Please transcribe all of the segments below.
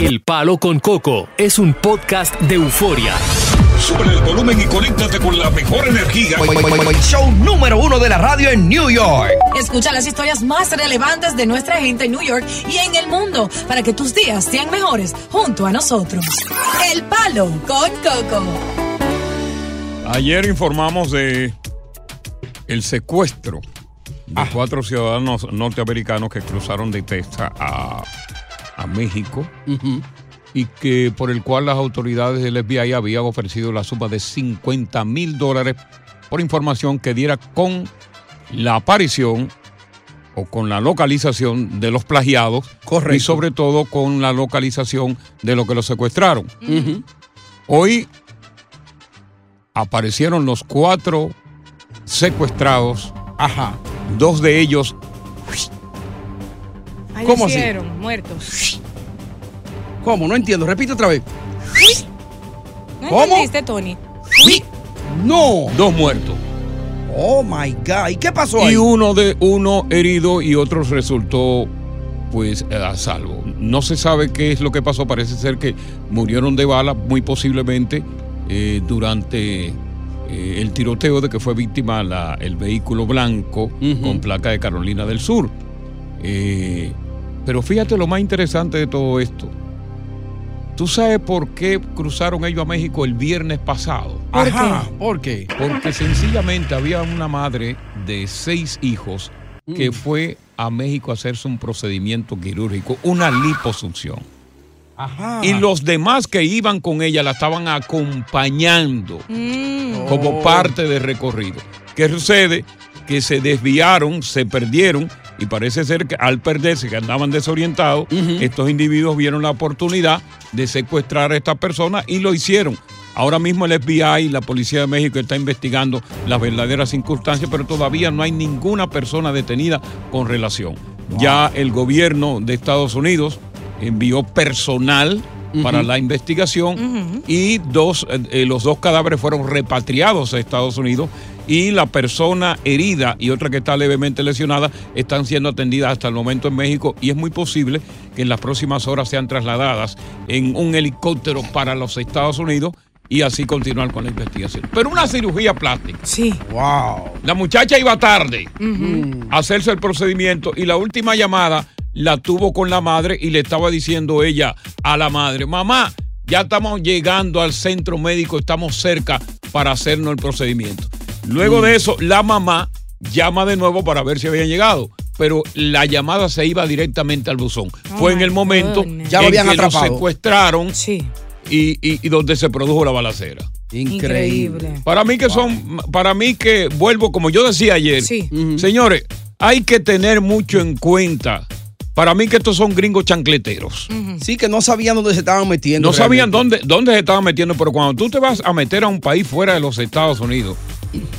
El Palo con Coco es un podcast de euforia. Sube el volumen y conéctate con la mejor energía. Show número uno de la radio en New York. Escucha las historias más relevantes de nuestra gente en New York y en el mundo para que tus días sean mejores junto a nosotros. El Palo con Coco. Ayer informamos de el secuestro de cuatro ciudadanos norteamericanos que cruzaron de Texas a, a México y que por el cual las autoridades del FBI habían ofrecido la suma de 50 mil dólares por información que diera con la aparición o con la localización de los plagiados y sobre todo con la localización de lo que los secuestraron. Hoy aparecieron los cuatro secuestrados. Ajá. Dos de ellos ¿Cómo así? muertos. ¿Cómo? No entiendo. Repite otra vez. ¿No ¿Cómo? entendiste, Tony? No. Dos muertos. Oh my God. ¿Y qué pasó ahí? Y uno de uno herido y otro resultó pues a salvo. No se sabe qué es lo que pasó. Parece ser que murieron de bala, muy posiblemente eh, durante eh, el tiroteo de que fue víctima la- el vehículo blanco con placa de Carolina del Sur. Eh, pero fíjate lo más interesante de todo esto. ¿Tú sabes por qué cruzaron ellos a México el viernes pasado? Ajá. ¿Por qué? Porque sencillamente había una madre de seis hijos que fue a México a hacerse un procedimiento quirúrgico, una liposucción. Ajá. Y los demás que iban con ella la estaban acompañando Mm. como parte del recorrido. ¿Qué sucede? Que se desviaron, se perdieron y parece ser que al perderse, que andaban desorientados, estos individuos vieron la oportunidad de secuestrar a esta persona y lo hicieron. Ahora mismo el FBI y la Policía de México está investigando las verdaderas circunstancias, pero todavía no hay ninguna persona detenida con relación. Ya el gobierno de Estados Unidos envió personal para la investigación y dos, eh, eh, los dos cadáveres fueron repatriados a Estados Unidos y la persona herida y otra que está levemente lesionada están siendo atendidas hasta el momento en México y es muy posible que en las próximas horas sean trasladadas en un helicóptero para los Estados Unidos y así continuar con la investigación. Pero una cirugía plástica. Sí. Wow. La muchacha iba tarde Ujú. a hacerse el procedimiento y la última llamada la tuvo con la madre y le estaba diciendo ella a la madre, mamá, ya estamos llegando al centro médico, estamos cerca para hacernos el procedimiento. Luego de eso, la mamá llama de nuevo para ver si había llegado. Pero la llamada se iba directamente al buzón. Fue en el momento Ya lo en habían que lo atrapado. secuestraron y, y- y donde se produjo la balacera. Increíble. Para mí que son, para mí que vuelvo, como yo decía ayer, Sí. señores, hay que tener mucho en cuenta. Para mí que estos son gringos chancleteros. Sí, que no sabían dónde se estaban metiendo. No sabían dónde, dónde se estaban metiendo, pero cuando tú te vas a meter a un país fuera de los Estados Unidos,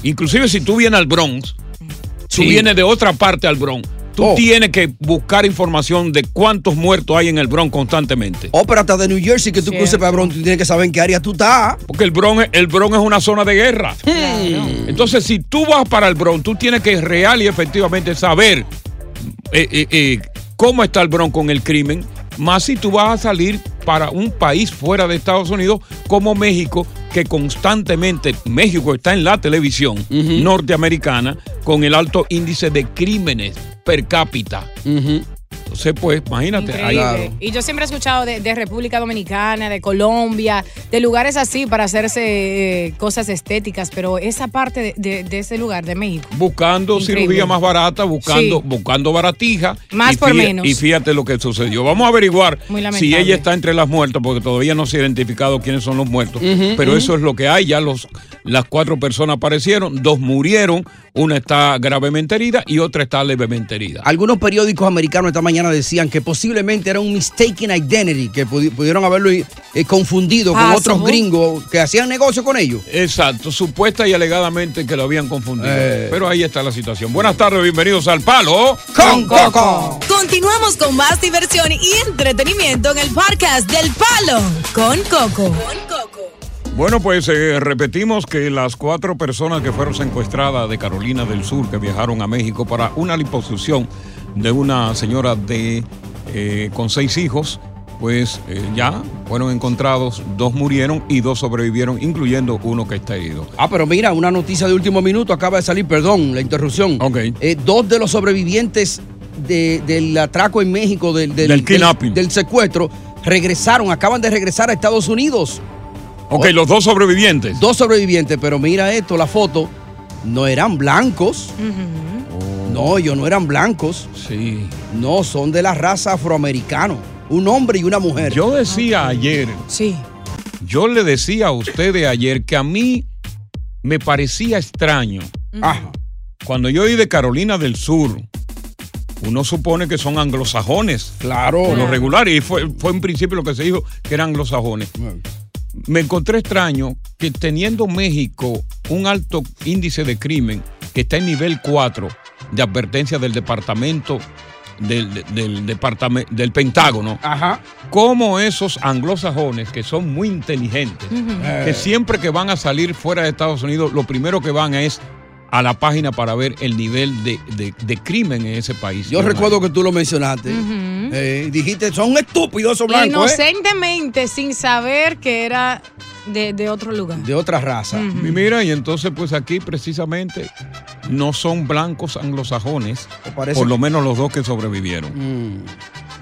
inclusive si tú vienes al Bronx, tú vienes de otra parte al Bronx, tú Oh. tienes que buscar información de cuántos muertos hay en el Bronx constantemente. Oh, pero hasta de New Jersey que tú cruces para Bronx, tú tienes que saber en qué área tú estás. Porque el Bronx, el Bronx es una zona de guerra. Entonces, si tú vas para el Bronx, tú tienes que real y efectivamente saber eh, eh, eh, cómo está el Bronx con el crimen, más si tú vas a salir para un país fuera de Estados Unidos como México, que constantemente México está en la televisión norteamericana con el alto índice de crímenes per cápita. Entonces, pues, imagínate. Increíble. Y yo siempre he escuchado de, de República Dominicana, de Colombia, de lugares así para hacerse eh, cosas estéticas, pero esa parte de, de- de ese lugar, de México. buscando Increíble. cirugía más barata, buscando, Sí. buscando baratija. Más por menos. Y fíjate lo que sucedió. Vamos a averiguar si ella está entre las muertas, porque todavía no se ha identificado quiénes son los muertos. Pero eso es lo que hay. Ya los, las cuatro personas aparecieron, dos murieron, una está gravemente herida y otra está levemente herida. Algunos periódicos americanos esta mañana decían que posiblemente era un mistaken identity, que pudi- pudieron haberlo eh, confundido con Ah, otros gringos que hacían negocio con ellos. Exacto, supuesta y alegadamente que lo habían confundido. Eh. Pero ahí está la situación. Buenas tardes, bienvenidos al Palo. Con Coco. Continuamos con más diversión y entretenimiento en el podcast del Palo con Coco. Bueno, pues eh, repetimos que las cuatro personas que fueron secuestradas de Carolina del Sur, que viajaron a México para una liposucción de una señora de eh, con seis hijos, pues eh, ya fueron encontrados, dos murieron y dos sobrevivieron, incluyendo uno que está herido. Ah, pero mira, una noticia de último minuto acaba de salir, perdón, la interrupción. Eh, dos de los sobrevivientes de- del atraco en México, del, Del kidnapping. del secuestro, regresaron, acaban de regresar a Estados Unidos. Ok, los dos sobrevivientes. Dos sobrevivientes, pero mira esto, la foto, no eran blancos. No, ellos no eran blancos. Sí. No, son de la raza afroamericana. Un hombre y una mujer. Yo decía ayer. Sí. Yo le decía a ustedes ayer que a mí me parecía extraño. Ajá. Cuando yo oí de Carolina del Sur, uno supone que son anglosajones. Claro. Por lo regular, y fue, fue en principio lo que se dijo que eran anglosajones. Me encontré extraño que teniendo México un alto índice de crimen que está en nivel 4 de advertencia del departamento del, del, del Pentágono, Ajá. como esos anglosajones que son muy inteligentes, que siempre que van a salir fuera de Estados Unidos, lo primero que van es a la página para ver el nivel de, de- de crimen en ese país. Yo recuerdo que tú lo mencionaste. Eh, dijiste, son estúpidos esos blancos, ¿eh? Inocentemente, sin saber que era de, de otro lugar. De otra raza. Y mira, y entonces pues aquí precisamente no son blancos anglosajones, parece por lo menos los dos que sobrevivieron.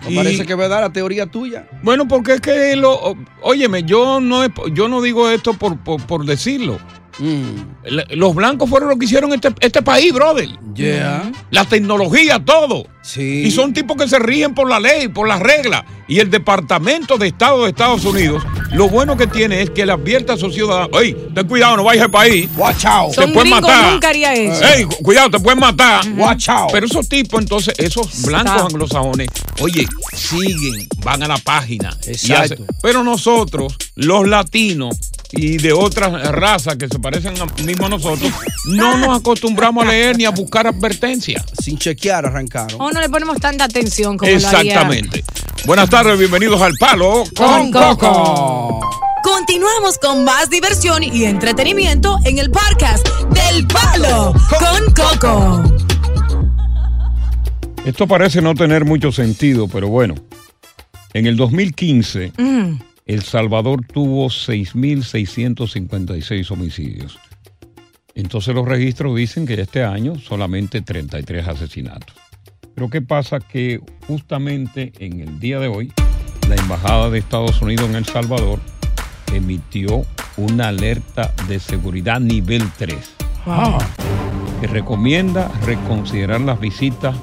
Me Y- parece que es verdad la teoría tuya. Bueno, porque es que lo, óyeme, yo no yo no digo esto por, por, por decirlo. Le- Los blancos fueron los que hicieron este, este país, brother. Yeah. La tecnología, todo. Sí. Y son tipos que se rigen por la ley, por las reglas. Y el Departamento de Estado de Estados Unidos, lo bueno que tiene es que le advierte a sus ciudadanos, ¡Ey, ten cuidado, no vayas al país! Watch out. Te Son pueden matar. nunca haría eso. ¡Ey, cu- cuidado, te pueden matar! Watch out. Pero esos tipos, entonces, esos blancos Está. anglosajones, oye, siguen, van a la página. y Exacto. hacen- pero nosotros, los latinos y de otras razas que se parecen a, mismo a nosotros, no nos acostumbramos a leer ni a buscar advertencias. Sin chequear arrancaron. O no le ponemos tanta atención como lo haría. Exactamente. Buenas tardes, bienvenidos al Palo Con Coco. Continuamos con más diversión y entretenimiento en el podcast del Palo con Coco. Esto parece no tener mucho sentido, pero bueno. En el 2015, Mm. El Salvador tuvo 6.656 homicidios. Entonces los registros dicen que este año solamente 33 asesinatos. Pero ¿qué pasa? Que justamente en el día de hoy, la Embajada de Estados Unidos en El Salvador emitió una alerta de seguridad nivel 3 Wow. que recomienda reconsiderar las visitas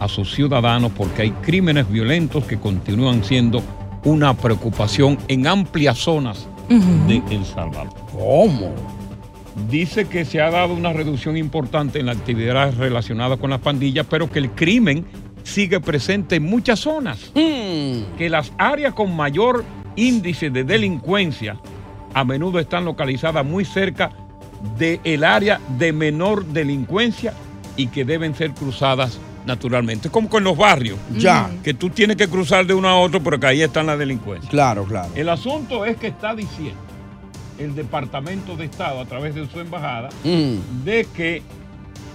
a sus ciudadanos porque hay crímenes violentos que continúan siendo una preocupación en amplias zonas de El Salvador. ¿Cómo? Dice que se ha dado una reducción importante en las actividades relacionadas con las pandillas, pero que el crimen sigue presente en muchas zonas. Que las áreas con mayor índice de delincuencia a menudo están localizadas muy cerca del área de menor delincuencia y que deben ser cruzadas naturalmente. Es como con los barrios. Ya. Que tú tienes que cruzar de uno a otro, pero que ahí están las delincuencias. Claro, claro. El asunto es que está diciendo el Departamento de Estado a través de su embajada Mm. de que,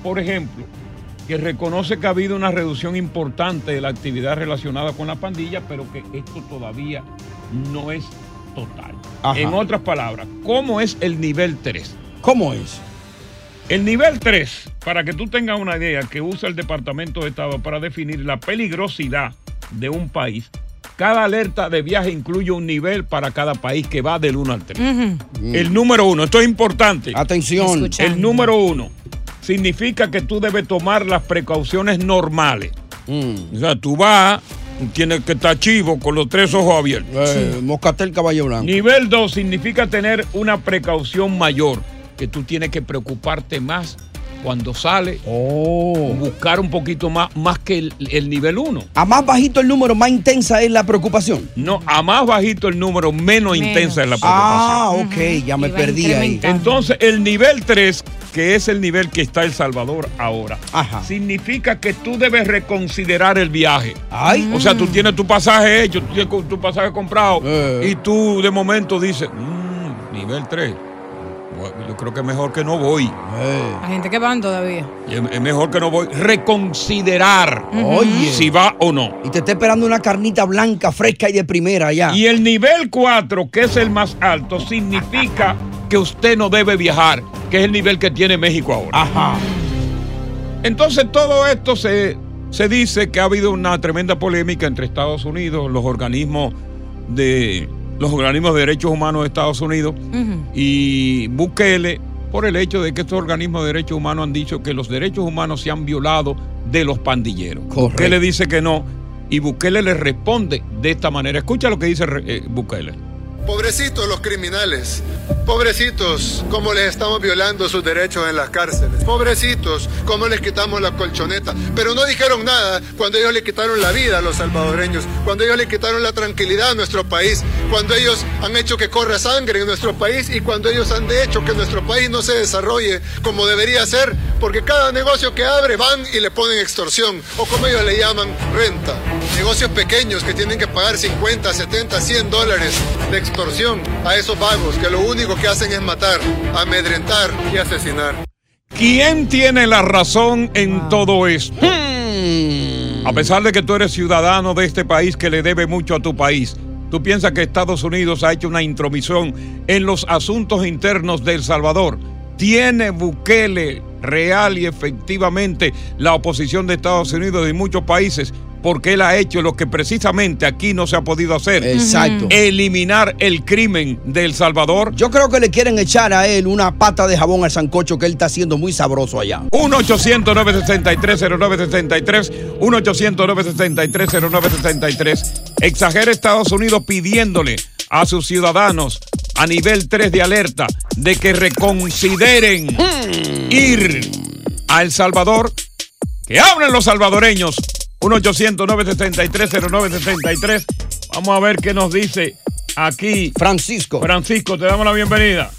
por ejemplo, que reconoce que ha habido una reducción importante de la actividad relacionada con la pandilla, pero que esto todavía no es total. Ajá. En otras palabras, ¿cómo es el nivel 3? ¿Cómo es? El nivel 3, para que tú tengas una idea, que usa el Departamento de Estado para definir la peligrosidad de un país, cada alerta de viaje incluye un nivel para cada país que va del 1 al 3. El número uno, esto es importante. Atención. Escuchando. El número uno significa que tú debes tomar las precauciones normales. Mm. O sea, tú vas, tienes que estar chivo con los tres ojos abiertos. Eh, Moscatel Caballo Blanco. Nivel 2 significa tener una precaución mayor, que tú tienes que preocuparte más cuando sales, Oh. buscar un poquito más, más que el, el nivel 1. A más bajito el número, más intensa es la preocupación. No, a más bajito el número, menos, Menos. intensa es la preocupación. Ah, ok, ya me Iba perdí ahí. Entonces, el nivel 3, que es el nivel que está El Salvador ahora, Ajá. significa que tú debes reconsiderar el viaje. Ay. O sea, tú tienes tu pasaje hecho, tú tienes tu pasaje comprado Eh. y tú de momento dices, "Mm, nivel 3. Bueno, yo creo que es mejor que no voy. Eh. La gente que van todavía. Es es mejor que no voy. Reconsiderar Oye. si va o no. Y te está esperando una carnita blanca, fresca y de primera allá. Y el nivel 4, que es el más alto, significa que usted no debe viajar, que es el nivel que tiene México ahora. Ajá. Entonces todo esto se, se dice que ha habido una tremenda polémica entre Estados Unidos, los organismos de los organismos de derechos humanos de Estados Unidos y Bukele por el hecho de que estos organismos de derechos humanos han dicho que los derechos humanos se han violado de los pandilleros. Correcto. Bukele dice que no y Bukele le responde de esta manera. Escucha lo que dice eh, Bukele. Pobrecitos los criminales, pobrecitos cómo les estamos violando sus derechos en las cárceles, pobrecitos cómo les quitamos la colchoneta, pero no dijeron nada cuando ellos le quitaron la vida a los salvadoreños, cuando ellos le quitaron la tranquilidad a nuestro país, cuando ellos han hecho que corra sangre en nuestro país y cuando ellos han hecho que nuestro país no se desarrolle como debería ser, porque cada negocio que abre van y le ponen extorsión, o como ellos le llaman, renta. Negocios pequeños que tienen que pagar 50, 70, 100 dólares de extorsión a esos vagos que lo único que hacen es matar, amedrentar y asesinar. ¿Quién tiene la razón en todo esto? A pesar de que tú eres ciudadano de este país que le debe mucho a tu país, ¿tú piensas que Estados Unidos ha hecho una intromisión en los asuntos internos de El Salvador? ¿Tiene Bukele real y efectivamente la oposición de Estados Unidos y muchos países? Porque él ha hecho lo que precisamente aquí no se ha podido hacer. Exacto. Eliminar el crimen de El Salvador. Yo creo que le quieren echar a él una pata de jabón al sancocho que él está haciendo muy sabroso allá. 1-800-963-0963. 1-800-963-0963. Exagera Estados Unidos pidiéndole a sus ciudadanos a nivel 3 de alerta de que reconsideren ir a El Salvador. Que hablen los salvadoreños. 1-800-963-0963. Vamos a ver qué nos dice aquí. Francisco. Francisco, te damos la bienvenida.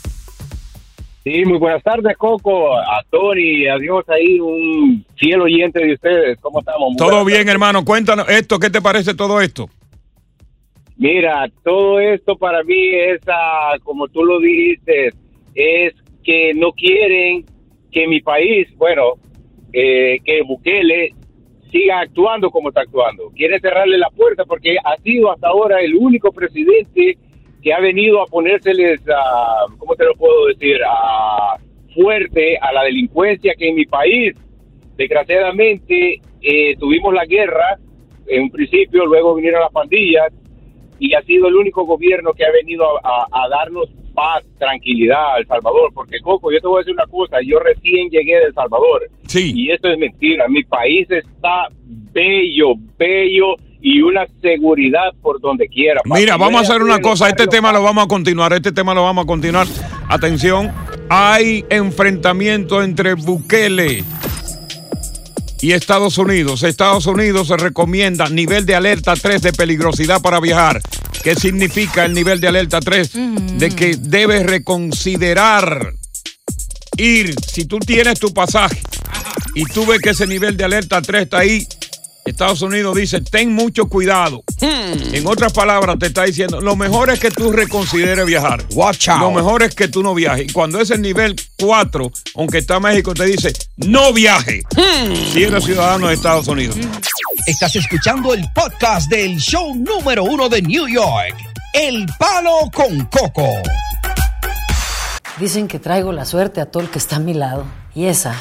Sí, muy buenas tardes, Coco, a Tony, a Dios ahí, un fiel oyente de ustedes. ¿Cómo estamos? Muy Todo buenas bien, hermano. Cuéntanos esto. ¿Qué te parece todo esto? Mira, todo esto para mí es, ah, como tú lo dijiste, es que no quieren que mi país, bueno, eh, que Bukele siga actuando como está actuando. Quieren cerrarle la puerta porque ha sido hasta ahora el único presidente que ha venido a ponérseles, a, ¿cómo te lo puedo decir?, a, fuerte a la delincuencia que en mi país, desgraciadamente, eh, tuvimos la guerra en un principio, luego vinieron las pandillas y ha sido el único gobierno que ha venido a darnos paz, tranquilidad a El Salvador. Porque, Coco, yo te voy a decir una cosa, yo recién llegué de El Salvador. Sí. Y esto es mentira, mi país está bello, bello y una seguridad por donde quiera. Mira, vamos a hacer una cosa. Este tema lo vamos a continuar. Este tema lo vamos a continuar. Atención, hay enfrentamiento entre Bukele y Estados Unidos. Estados Unidos se recomienda nivel de alerta 3 de peligrosidad para viajar. ¿Qué significa el nivel de alerta 3? De que debes reconsiderar ir, si tú tienes tu pasaje y tú ves que ese nivel de alerta 3 está ahí, Estados Unidos dice, ten mucho cuidado. Hmm. En otras palabras, te está diciendo, lo mejor es que tú reconsideres viajar. Watch out. Lo mejor es que tú no viajes. Y cuando es el nivel 4, aunque está México, te dice, no viaje. Si eres ciudadano de Estados Unidos. Estás escuchando el podcast del show número uno de New York, El Palo con Coco. Dicen que traigo la suerte a todo el que está a mi lado. Y esa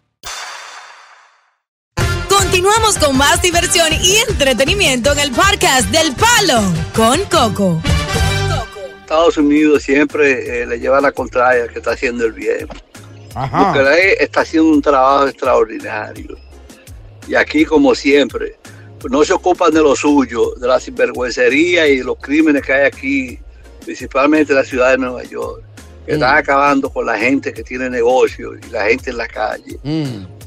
Continuamos con más diversión y entretenimiento en el podcast del Palo con Coco. Estados Unidos siempre eh, le lleva la contraria que está haciendo el bien. Ajá. Bukele está haciendo un trabajo extraordinario. Y aquí, como siempre, pues no se ocupan de lo suyo, de la sinvergüencería y los crímenes que hay aquí, principalmente en la ciudad de Nueva York, que están acabando con la gente que tiene negocios y la gente en la calle.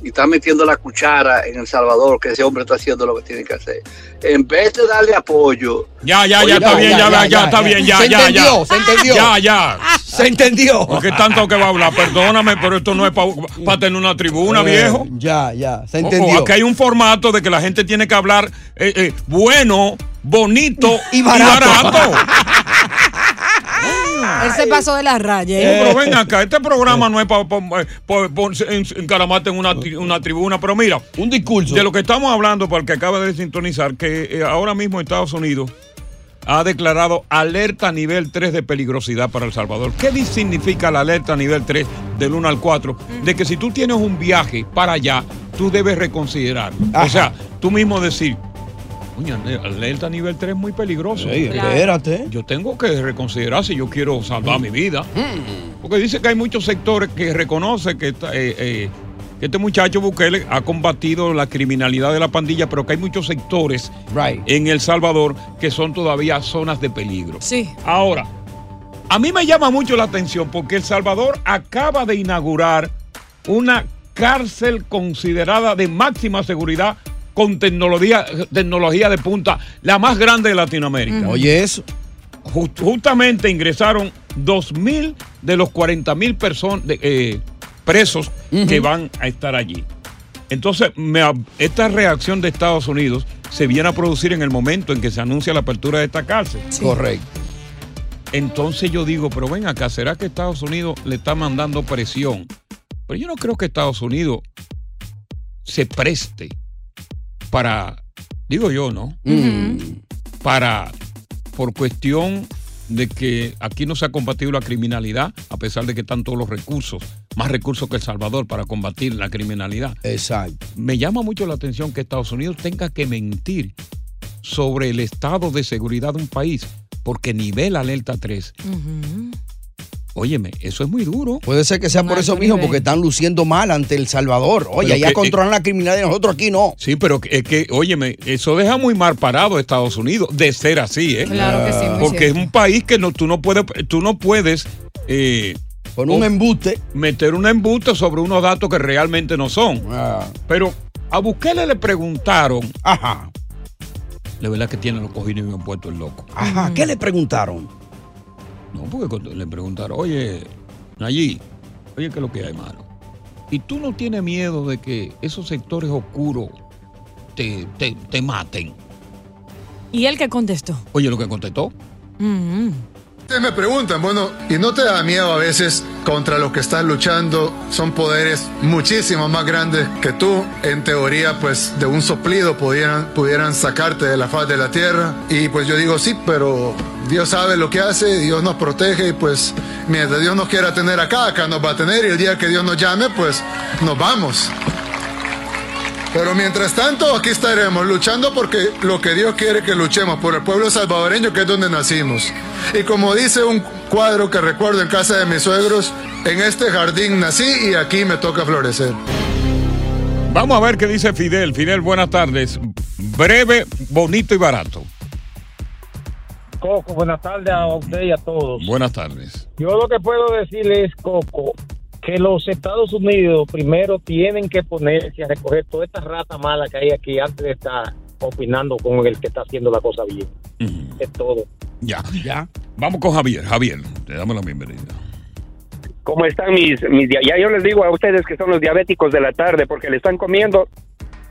Y están metiendo la cuchara en El Salvador, que ese hombre está haciendo lo que tiene que hacer. En vez de darle apoyo, Ya, ya, ya, está ya, bien, ya, ya, ya, ya, está ya. bien, ya, Se ya, entendió, ya. se entendió. Ya, ya. Se entendió. Porque tanto que va a hablar, perdóname, pero esto no es para tener una tribuna, Eh, viejo. Ya, ya, se Ojo, entendió. aquí hay un formato de que la gente tiene que hablar eh, eh, bueno, bonito Y barato. barato. Él se pasó de la raya. No, ¿eh? pero ven acá, este programa no es para encaramarte en una, una tribuna, pero mira, Un discurso. de lo que estamos hablando, para el que acaba de sintonizar, que eh, ahora mismo Estados Unidos ha declarado alerta nivel 3 de peligrosidad para El Salvador. ¿Qué significa la alerta nivel 3 del 1 al 4? De que si tú tienes un viaje para allá, tú debes reconsiderarlo. Ajá. O sea, tú mismo decir, Coño, alerta nivel 3 es muy peligroso. Ey, espérate. Yo tengo que reconsiderar si yo quiero salvar mi vida. Porque dice que hay muchos sectores que reconocen que, eh, eh, que este muchacho Bukele ha combatido la criminalidad de la pandilla, pero que hay muchos sectores Right. en El Salvador que son todavía zonas de peligro. Sí. Ahora, a mí me llama mucho la atención porque El Salvador acaba de inaugurar una cárcel considerada de máxima seguridad con tecnología, tecnología de punta, la más grande de Latinoamérica. Oye, eso. Just- justamente ingresaron 2.000 de los 40.000 personas eh, presos que van a estar allí. Entonces, me esta reacción de Estados Unidos se viene a producir en el momento en que se anuncia la apertura de esta cárcel. Correcto. Entonces yo digo, pero ven acá, ¿será que Estados Unidos le está mandando presión? Pero yo no creo que Estados Unidos se preste para, digo yo, ¿no? Para, por cuestión de que aquí no se ha combatido la criminalidad, a pesar de que están todos los recursos, más recursos que El Salvador para combatir la criminalidad. Exacto. Me llama mucho la atención que Estados Unidos tenga que mentir sobre el estado de seguridad de un país, porque nivel alerta 3. Óyeme, eso es muy duro. Puede ser que sea por eso mismo, porque están luciendo mal ante El Salvador. Oye, Pero allá que- controlan la criminalidad y nosotros aquí no. Sí, pero es que, óyeme, eso deja muy mal parado a Estados Unidos de ser así, ¿eh? Claro que sí, muy Porque cierto. es un país que no, tú no puedes, tú no puedes eh, Con un embuste. meter un embuste sobre unos datos que realmente no son. Ah. Pero a Bukele le preguntaron, Ajá. de verdad que tiene los cojines bien puestos el loco. Ajá. ¿Qué le preguntaron? No, porque cuando le preguntaron, oye, allí, oye, ¿qué es lo que hay, mano? Y tú no tienes miedo de que esos sectores oscuros te, te, te maten. ¿Y él qué contestó? Oye, lo que contestó. Mm. Ustedes me preguntan, bueno, ¿y no te da miedo a veces contra los que estás luchando? Son poderes muchísimo más grandes que tú. En teoría, pues de un soplido pudieran, pudieran sacarte de la faz de la tierra. Y pues yo digo, sí, pero Dios sabe lo que hace, Dios nos protege y pues mientras Dios nos quiera tener acá, acá nos va a tener y el día que Dios nos llame, pues nos vamos. Pero mientras tanto, aquí estaremos luchando porque lo que Dios quiere que luchemos, por el pueblo salvadoreño que es donde nacimos. Y como dice un cuadro que recuerdo en casa de mis suegros, en este jardín nací y aquí me toca florecer. Vamos a ver qué dice Fidel. Fidel, buenas tardes. Breve, bonito y barato. Coco, buenas tardes a usted y a todos. Buenas tardes. Yo lo que puedo decirle es, Coco, que los Estados Unidos primero tienen que ponerse a recoger toda esta rata mala que hay aquí antes de estar opinando con el que está haciendo la cosa bien. Es todo. Ya, ya. Vamos con Javier. Javier, te damos la bienvenida. ¿Cómo están mis, mis Ya yo les digo a ustedes que son los diabéticos de la tarde porque le están comiendo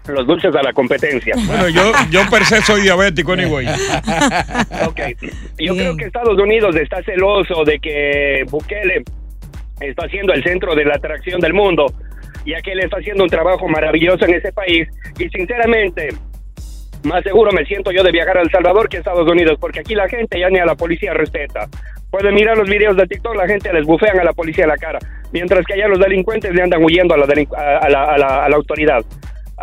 los dulces a la competencia. Bueno, yo, yo per se soy diabético, anyway. Ok. Yo creo que Estados Unidos está celoso de que Bukele está siendo el centro de la atracción del mundo, ya que él está haciendo un trabajo maravilloso en ese país. Y sinceramente, más seguro me siento yo de viajar a El Salvador que a Estados Unidos, porque aquí la gente ya ni a la policía respeta. Pueden mirar los videos de TikTok, la gente les bufean a la policía en la cara, mientras que allá los delincuentes le andan huyendo a la, a la- a la- a la autoridad.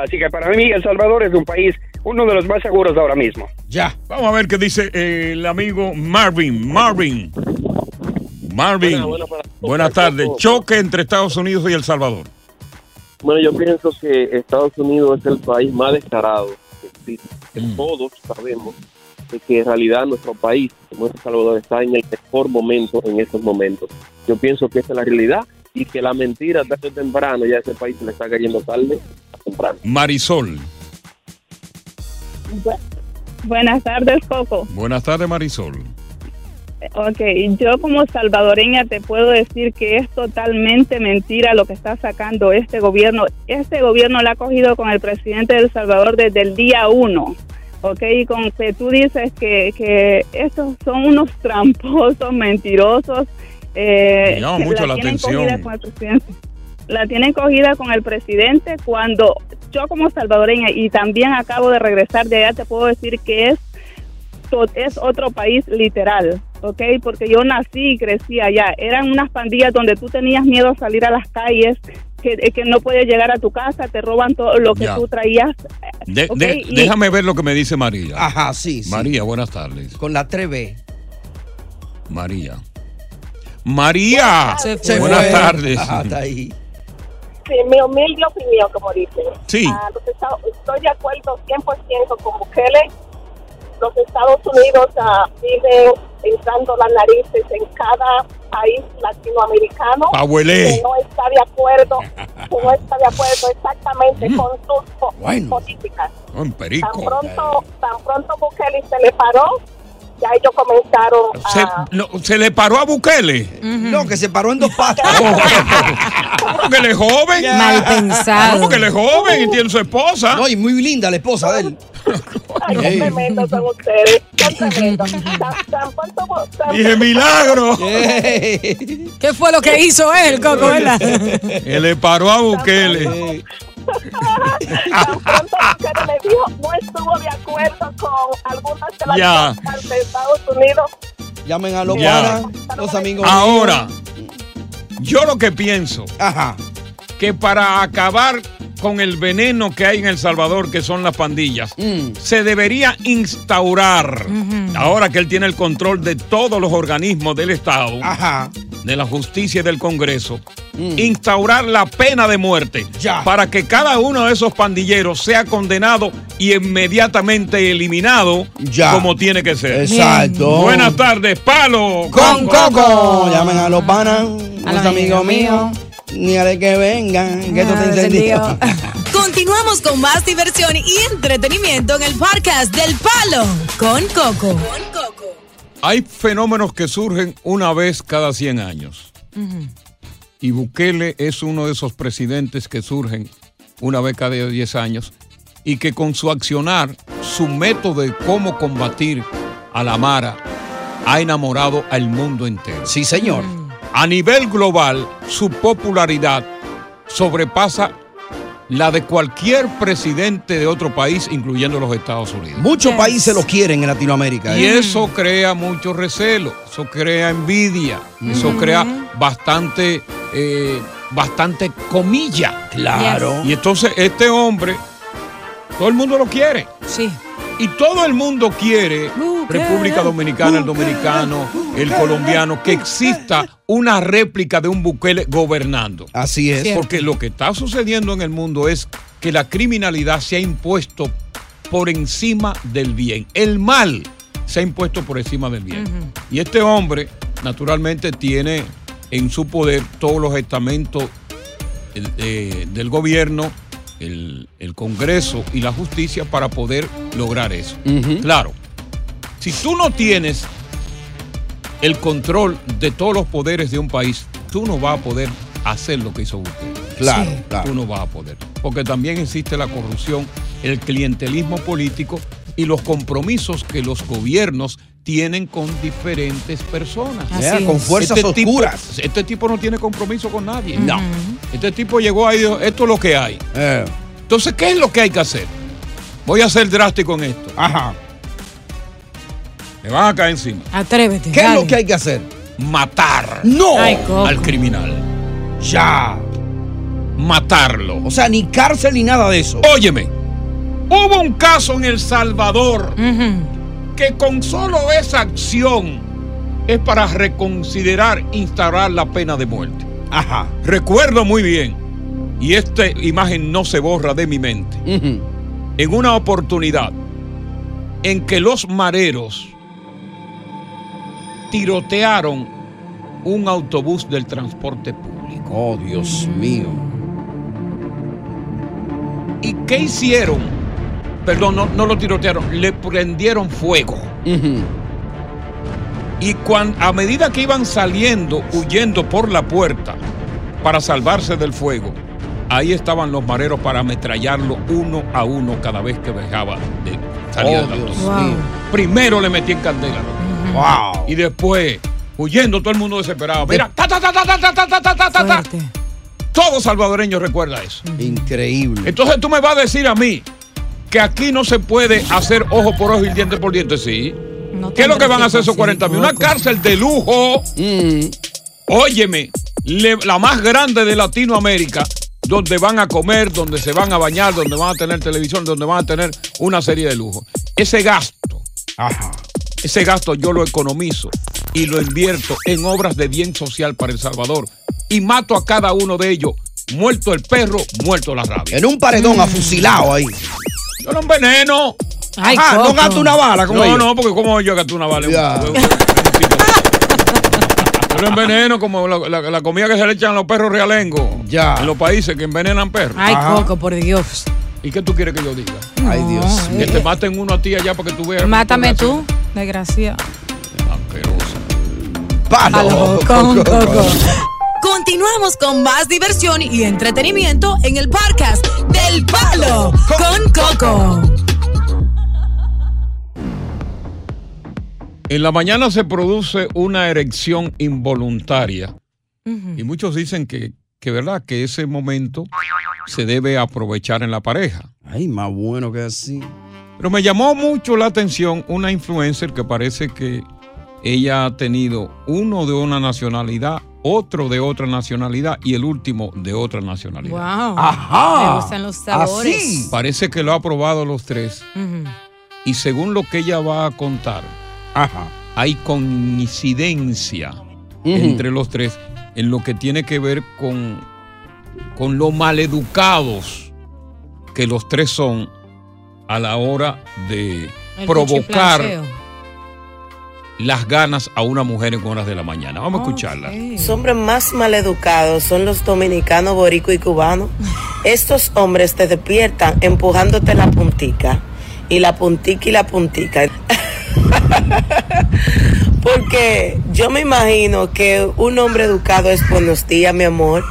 Así que para mí El Salvador es un país, uno de los más seguros ahora mismo. Ya. Vamos a ver qué dice eh, el amigo Marvin. Marvin. Marvin. Buena, buena para- Buenas tardes. Choque entre Estados Unidos y El Salvador. Bueno, yo pienso que Estados Unidos es el país más descarado que existe. Que Todos sabemos de que en realidad nuestro país, como es El Salvador, está en el mejor momento en estos momentos. Yo pienso que esa es la realidad y que la mentira tarde o temprano ya a ese país se le está cayendo tarde temprano. Marisol. Bu- Buenas tardes, Coco. Buenas tardes, Marisol. Ok, yo como salvadoreña te puedo decir que es totalmente mentira lo que está sacando este gobierno. Este gobierno lo ha cogido con el presidente de El Salvador desde el día uno. Ok, y con que tú dices que, que estos son unos tramposos, mentirosos. Eh, Me llama mucho la atención. La tienen cogida con el presidente cuando yo como salvadoreña y también acabo de regresar de allá, te puedo decir que es es otro país literal, ¿ok? Porque yo nací y crecí allá. Eran unas pandillas donde tú tenías miedo a salir a las calles, que, que no puedes llegar a tu casa, te roban todo lo que Ya. tú traías. De- ¿ok? de- Y- Déjame ver lo que me dice María. Ajá, sí, sí. María, buenas tardes. Con la 3B. María. María. Buenas Se tardes. Ajá, está ahí. Sí, mi humilde opinión, como dicen. Sí. Ah, los Estados- estoy de acuerdo 100% con Bukele. Los Estados Unidos ah, viven entrando las narices en cada país latinoamericano Pa' huele. que no está de acuerdo, que no está de acuerdo exactamente con sus Bueno. políticas. Tan pronto, tan pronto Bukele se le paró, ya ellos comenzaron Se, a... no, se le paró a Bukele. No, que se paró en dos patas. ¿Cómo que él es joven? Mal pensado. ¿Cómo que él es joven y tiene su esposa? No, y muy linda la esposa de él. Ay, qué tremendos son ustedes, qué tremendos. Tan, tan Dije milagro. ¿Qué fue lo que hizo él, Coco, verdad? Que le paró a Bukele. Tan pronto Bukele le dijo, no estuvo de acuerdo con algunas de las Ya. cosas de Estados Unidos. Llamen a los Ya. panas, los amigos Ahora, míos. yo lo que pienso, que para acabar con el veneno que hay en El Salvador, que son las pandillas, Mm. se debería instaurar, ahora que él tiene el control de todos los organismos del Estado, de la justicia y del Congreso, Mm. instaurar la pena de muerte para que cada uno de esos pandilleros sea condenado y inmediatamente eliminado como tiene que ser. Exacto. Buenas tardes, palo Con Coco. Llamen a los panas, A los amigos amigos míos. Ni a de que vengan, que esto Ah, te incendió. Continuamos con más diversión y entretenimiento en el podcast del Palo con Coco. Hay fenómenos que surgen una vez cada 100 años. Y Bukele es uno de esos presidentes que surgen una vez cada 10 años y que con su accionar, su método de cómo combatir a la Mara ha enamorado al mundo entero. Sí, señor. A nivel global, su popularidad sobrepasa la de cualquier presidente de otro país, incluyendo los Estados Unidos. Muchos países lo quieren en Latinoamérica. Y ¿eh? eso crea mucho recelo, eso crea envidia, eso crea bastante, eh, bastante comilla. Claro. Y entonces este hombre, todo el mundo lo quiere. Sí. Y todo el mundo quiere, República Dominicana, el dominicano, el colombiano, que exista una réplica de un Bukele gobernando. Así es. Porque lo que está sucediendo en el mundo es que la criminalidad se ha impuesto por encima del bien. El mal se ha impuesto por encima del bien. Y este hombre, naturalmente, tiene en su poder todos los estamentos eh, del gobierno, el, el Congreso y la justicia para poder lograr eso. Claro, si tú no tienes el control de todos los poderes de un país, tú no vas a poder hacer lo que hizo Bukele. Claro, Sí. claro. Tú no vas a poder. Porque también existe la corrupción, el clientelismo político y los compromisos que los gobiernos tienen con diferentes personas. Así Ya, con fuerzas tipo- oscuras. este tipo no tiene compromiso con nadie. No. Este tipo llegó ahí y dijo, esto es lo que hay. Eh. Entonces, ¿qué es lo que hay que hacer? Voy a ser drástico en esto. Ajá. Me van a caer encima. Atrévete. ¿Qué es lo que hay que hacer? Matar ¡No! Ay, al criminal. Ya. Matarlo. O sea, ni cárcel ni nada de eso. Óyeme, hubo un caso en El Salvador que con solo esa acción es para reconsiderar instaurar la pena de muerte. Ajá. Recuerdo muy bien, y esta imagen no se borra de mi mente, en una oportunidad en que los mareros tirotearon un autobús del transporte público. Oh, Dios mío. ¿Y qué hicieron? Perdón, no, no lo tirotearon, le prendieron fuego. Y cuan- a medida que iban saliendo, huyendo por la puerta para salvarse del fuego, ahí estaban los mareros para ametrallarlo uno a uno cada vez que dejaba de salir Oh, del mío. Primero le metían candela. Wow. Y después, huyendo todo el mundo desesperado. Mira, ta, ta, ta, ta, ta, ta, ta, ta, ta, ta, ta. Todo salvadoreño recuerda eso. Increíble. Entonces tú me vas a decir a mí que aquí no se puede hacer ojo por ojo y diente por diente, sí. ¿Qué es lo que van a hacer esos 40 mil? Una cárcel de lujo. Óyeme, le- la más grande de Latinoamérica, donde van a comer, donde se van a bañar, donde van a tener televisión, donde van a tener una serie de lujo. Ese gasto, ese gasto yo lo economizo y lo invierto en obras de bien social para El Salvador y mato a cada uno de ellos. Muerto el perro, muerto la rabia. En un paredón afusilado ahí. Yo lo enveneno. Ay, Ajá, no gasto una bala con No, ellos. no, porque ¿cómo yo gasto una bala? Ya. Yo lo enveneno como la, la- la comida que se le echan a los perros realengos. Ya. En los países que envenenan perros. Ay, Coco, por Dios. ¿Y qué tú quieres que yo diga? Ay, Dios Que te maten uno a ti allá para que tú veas. Mátame tú, desgracia. Palo con Coco. Continuamos con más diversión y entretenimiento en el podcast del Palo con Coco. En la mañana se produce una erección involuntaria. Y muchos dicen que, que verdad, que ese momento se debe aprovechar en la pareja. Ay, más bueno que así. Pero me llamó mucho la atención una influencer que parece que ella ha tenido uno de una nacionalidad, otro de otra nacionalidad y el último de otra nacionalidad. Wow. Ajá. Me gustan los sabores. Parece que lo ha probado los tres. Y según lo que ella va a contar, hay coincidencia entre los tres en lo que tiene que ver con, con lo maleducados que los tres son a la hora de El provocar. Las ganas a una mujer en horas de la mañana. Vamos a escucharla. Los hombres más maleducados son los dominicanos, boricos y cubanos. Estos hombres te despiertan empujándote la puntica. Y la puntica y la puntica. Porque yo me imagino que un hombre educado es buenos días, mi amor.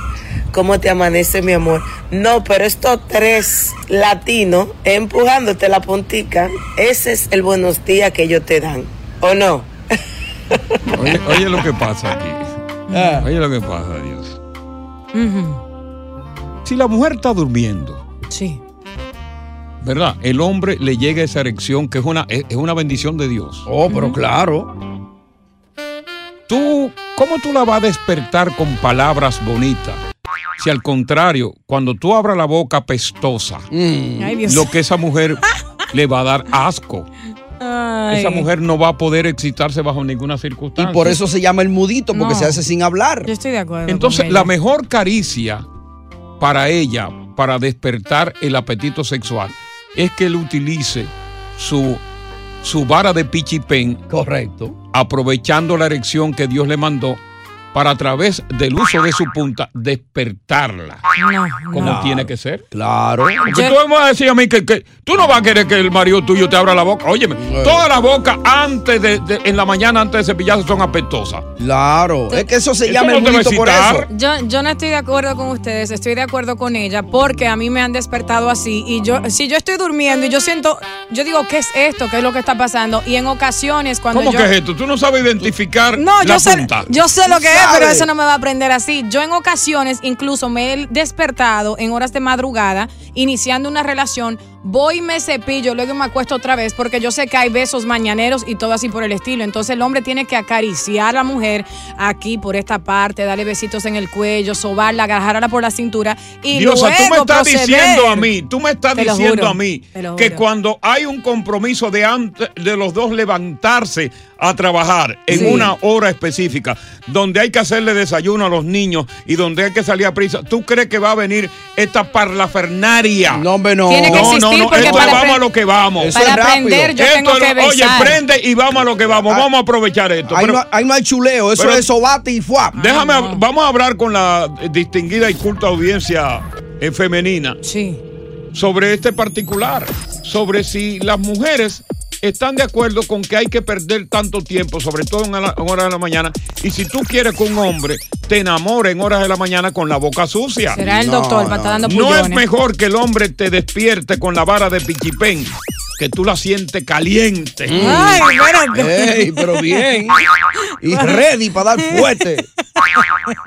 ¿Cómo te amanece, mi amor? No, pero estos tres latinos empujándote la puntica, ese es el buenos días que ellos te dan. ¿O no? Oye, oye lo que pasa aquí. Ah. Oye lo que pasa, Dios. Si la mujer está durmiendo, Sí. ¿verdad? El hombre le llega esa erección que es una, es una bendición de Dios. Oh, pero claro. Tú, ¿cómo tú la vas a despertar con palabras bonitas? Si al contrario, cuando tú abras la boca pestosa, Dios. lo que esa mujer le va a dar asco. Ay. Esa mujer no va a poder excitarse bajo ninguna Y circunstancia. por eso se llama el mudito, porque No. se hace sin hablar. Yo estoy de acuerdo. Entonces, con la ella. mejor caricia para ella, para despertar el apetito sexual, es que él utilice su, su vara de pichipén. Correcto. Aprovechando la erección que Dios le mandó para a través del uso de su punta despertarla. Como Claro. tiene que ser. Claro. Porque tú me vas a decir a mí que, que tú no vas a querer que el marido tuyo te abra la boca. Óyeme, toda la boca antes de, de- en la mañana antes de cepillarse son apestosas. Claro. Es que eso se Eso llama no el mito por eso. Yo, yo no estoy de acuerdo con ustedes, estoy de acuerdo con ella, porque a mí me han despertado así. Y yo, si yo estoy durmiendo y yo siento, yo digo, ¿qué es esto? ¿Qué es lo que está pasando? Y en ocasiones, cuando ¿Cómo yo. que es esto? Tú no sabes identificar No, la yo sé, yo sé lo que es, pero eso no me va a aprender así. Yo en ocasiones incluso me he despertado en horas de madrugada, iniciando una relación, voy y me cepillo, luego me acuesto otra vez, porque yo sé que hay besos mañaneros y todo así por el estilo. Entonces el hombre tiene que acariciar a la mujer aquí por esta parte, darle besitos en el cuello, sobarla, agarrarla por la cintura y Diosa, tú me estás proceder. diciendo a mí, tú me estás diciendo juro, a mí que cuando hay un compromiso de antes de los dos levantarse a trabajar en Sí. una hora específica, donde hay que hacerle desayuno a los niños y donde hay que salir a prisa, ¿tú crees que va a venir esta parlafernaria? No, hombre, no. Tiene que no, no, no, porque esto para vamos a lo que vamos. Eso Para es rápido. aprender yo Esto tengo es que lo- Oye, prende y vamos a lo que vamos. Vamos a aprovechar esto. Ahí, Pero- no, ahí no hay chuleo, eso pero- es sobate y fuap. Déjame, hab- vamos a hablar con la distinguida y culta audiencia eh, femenina Sí. sobre este particular, sobre si las mujeres están de acuerdo con que hay que perder tanto tiempo, sobre todo en, la- en horas de la mañana, y si tú quieres que un hombre te enamore en horas de la mañana con la boca sucia. Será el doctor, para estar dando No es mejor que el hombre te despierte con la vara de pichipén, que tú la sientes caliente. Ay, espérate. Ey, pero bien. Y ready para dar fuerte.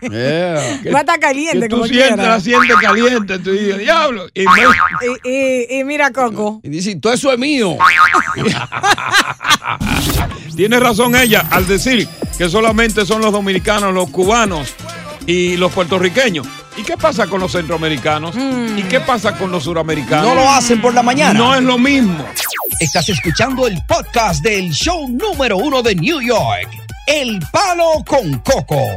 Yeah. Va a estar caliente Que tú como sientes, quiera. la sientes caliente, tú dices, diablo. Y me- Y, y- y mira, Coco. Y dice, todo eso es mío. Tiene razón ella al decir que solamente son los dominicanos, los cubanos y los puertorriqueños. ¿Y qué pasa con los centroamericanos? ¿Y qué pasa con los suramericanos? No lo hacen por la mañana. No es lo mismo. Estás escuchando el podcast del show número uno de New York, El Palo con Coco.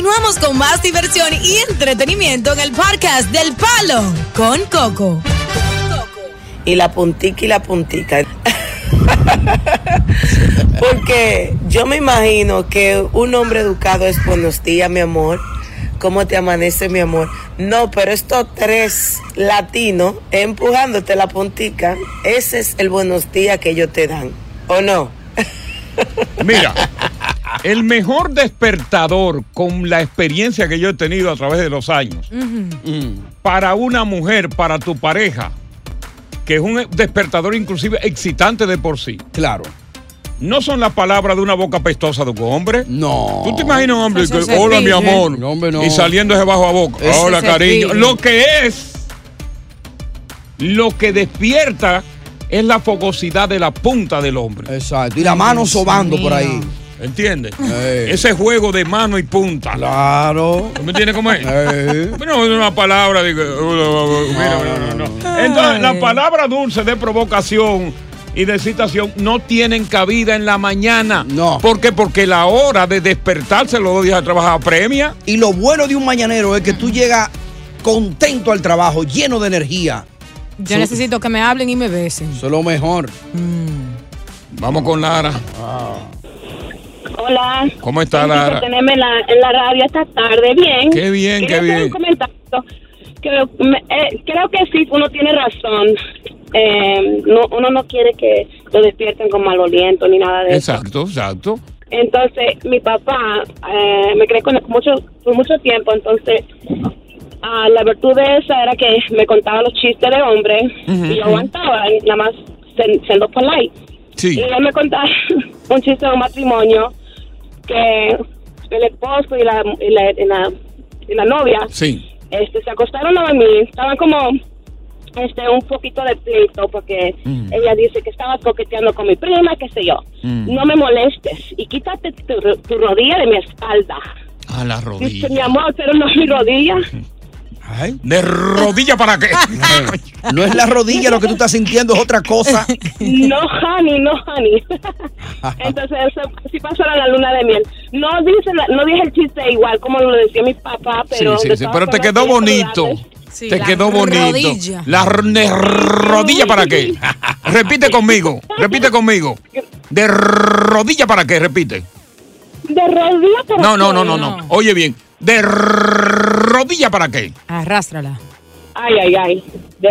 Continuamos con más diversión y entretenimiento en el podcast del Palo con Coco. y la puntica y la puntica. Porque yo me imagino que un hombre educado es buenos días, mi amor. ¿Cómo te amanece, mi amor? No, pero estos tres latinos empujándote la puntica, ese es el buenos días que ellos te dan. ¿O no? Mira, el mejor despertador con la experiencia que yo he tenido a través de los años para una mujer, para tu pareja, que es un despertador inclusive excitante de por sí. Claro. No son las palabras de una boca pestosa de un hombre. No. ¿Tú te imaginas un hombre que, hola mi pide. amor? No, hombre, no. Y saliendo de bajo a boca. Eso hola cariño. Lo que es, lo que despierta es la fogosidad de la punta del hombre. Exacto. Y la mano Dios sobando por mío. ¿Entiendes? Ey. Ese juego de mano y punta. Claro. ¿Tú me entiendes cómo es? No es una palabra. Digo, mira, no, no, no. Entonces, la palabra dulce de provocación y de excitación no tienen cabida en la mañana. No. ¿Por qué? Porque la hora de despertarse los dos días de trabajar premia. Y lo bueno de un mañanero es que tú llegas contento al trabajo, lleno de energía. Yo necesito que me hablen y me besen. Eso es lo mejor. Vamos con Lara. Hola. ¿Cómo está Gracias por Lara? tenerme en la, en la radio esta tarde. Bien. Qué bien, Quería qué bien. Un comentario. Creo, me- eh, creo que sí, uno tiene razón. Eh, no, uno no quiere que lo despierten con maloliento ni nada de eso. Exacto, exacto. Entonces, mi papá eh, me creé con mucho, por mucho tiempo. Entonces, ah, la virtud de esa era que me contaba los chistes de hombre y yo aguantaba, nada más siendo polite. Sí. Y él me contaba un chiste de un matrimonio que el esposo y la, y la, y la, y la novia Sí. este, se acostaron a dormir. Estaban como este un poquito de pleito porque Mm. ella dice que estaba coqueteando con mi prima, qué sé yo. Mm. No me molestes y quítate tu, tu rodilla de mi espalda. A la Dice, rodilla. mi amor, pero no es mi rodilla. ¿De rodilla para qué? No es la rodilla lo que tú estás sintiendo, es otra cosa. No, honey, no, honey. Entonces, eso sí pasó a la luna de miel. No dice, la- no dije el chiste igual como lo decía mi papá, pero... sí, sí, sí, pero te quedó bonito. te la quedó bonito. rodilla. La rodilla para qué? Repite conmigo. Repite conmigo. ¿De rodilla para qué? Repite. De rodilla para No, no, qué? no, no, no. Oye bien. ¿De rodilla para qué? Arrástrala. Ay, ay, ay. De?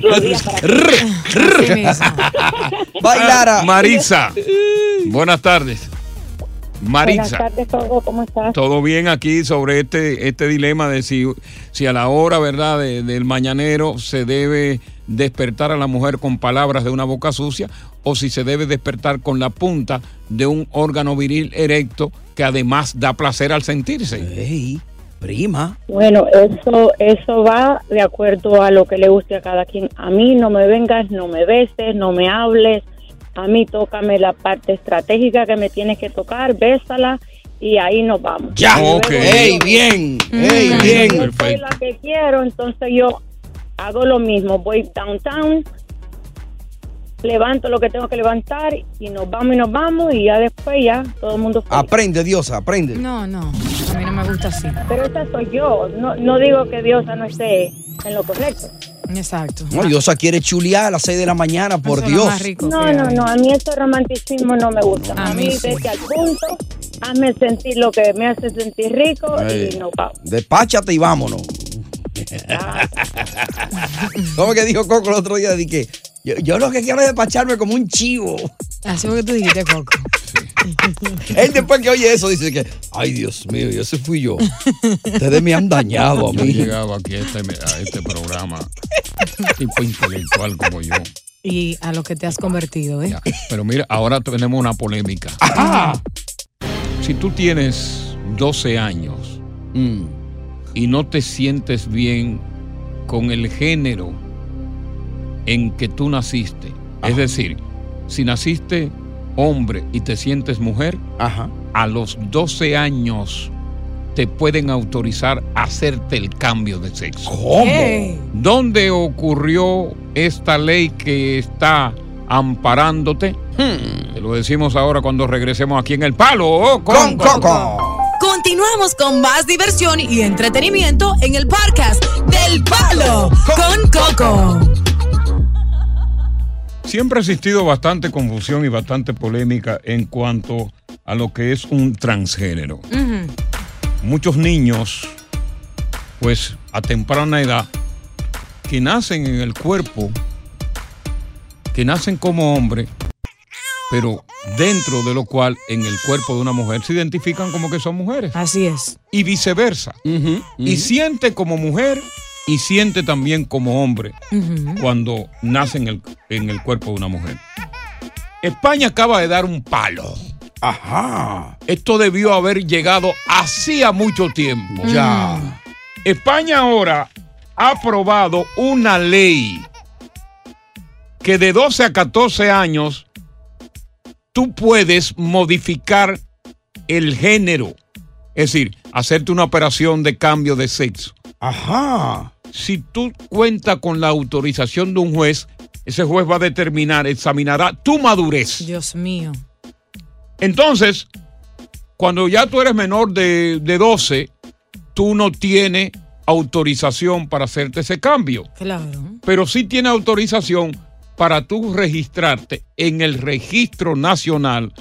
Bailara. Marisa. Buenas tardes. Marisa. Buenas tardes, todo, ¿cómo estás? Todo bien aquí sobre este, este dilema de si, si a la hora, ¿verdad?, de- del mañanero se debe despertar a la mujer con palabras de una boca sucia o si se debe despertar con la punta de un órgano viril erecto que además da placer al sentirse. Prima. Bueno, eso, eso va de acuerdo a lo que le guste a cada quien. A mí no me vengas, no me beses, no me hables. A mí tócame la parte estratégica que me tienes que tocar, bésala y ahí nos vamos. Ya, ok. yo- Ey, bien, ey, Cuando bien. Yo soy la que quiero, entonces yo hago lo mismo. Voy downtown, levanto lo que tengo que levantar y nos vamos y nos vamos y ya después ya todo el mundo feliz. Aprende, Diosa, aprende. No, no. A mí no me gusta así. Pero esa soy yo. No, no digo que Diosa no esté en lo correcto. Exacto. No, Diosa quiere chulear a las 6 de la mañana, por Eso Dios. No, no, no. A mí ese romanticismo no me gusta. A, mí, vete al punto, hazme sentir lo que me hace sentir rico y nos vamos. Despáchate y vámonos. ¿Cómo que dijo Coco el otro día? Di que yo, yo lo que quiero es despacharme como un chivo. Así fue que tú dijiste, Coco. Él después que oye eso dice que, ay Dios mío, y ese fui yo. Ustedes me han dañado a Yo he mí. llegado aquí a este, a este programa, tipo intelectual como yo. Y a lo que te has convertido, ¿eh? Pero mira, ahora tenemos una polémica. Si tú tienes 12 años Mm. y no te sientes bien con el género en que tú naciste, es decir, si naciste hombre y te sientes mujer, a los 12 años te pueden autorizar a hacerte el cambio de sexo. ¿Cómo? ¿Dónde ocurrió esta ley que está amparándote? Te lo decimos ahora cuando regresemos aquí en El Palo con, Coco. Continuamos con más diversión y entretenimiento en el podcast del Palo con Coco. Siempre ha existido bastante confusión y bastante polémica en cuanto a lo que es un transgénero. Muchos niños, pues a temprana edad, que nacen en el cuerpo, que nacen como hombre, pero dentro de lo cual en el cuerpo de una mujer se identifican como que son mujeres. Así es. Y viceversa. Y siente como mujer y siente también como hombre cuando nace en el, en el cuerpo de una mujer. España acaba de dar un palo. Ajá. Esto debió haber llegado hacía mucho tiempo. Ya. España ahora ha aprobado una ley que de 12 a 14 años tú puedes modificar el género. Es decir, hacerte una operación de cambio de sexo. Ajá. Si tú cuentas con la autorización de un juez, ese juez va a determinar, examinará tu madurez. Dios mío. Entonces, cuando ya tú eres menor de, de 12, tú no tienes autorización para hacerte ese cambio. Claro. Pero sí tienes autorización para tú registrarte en el registro nacional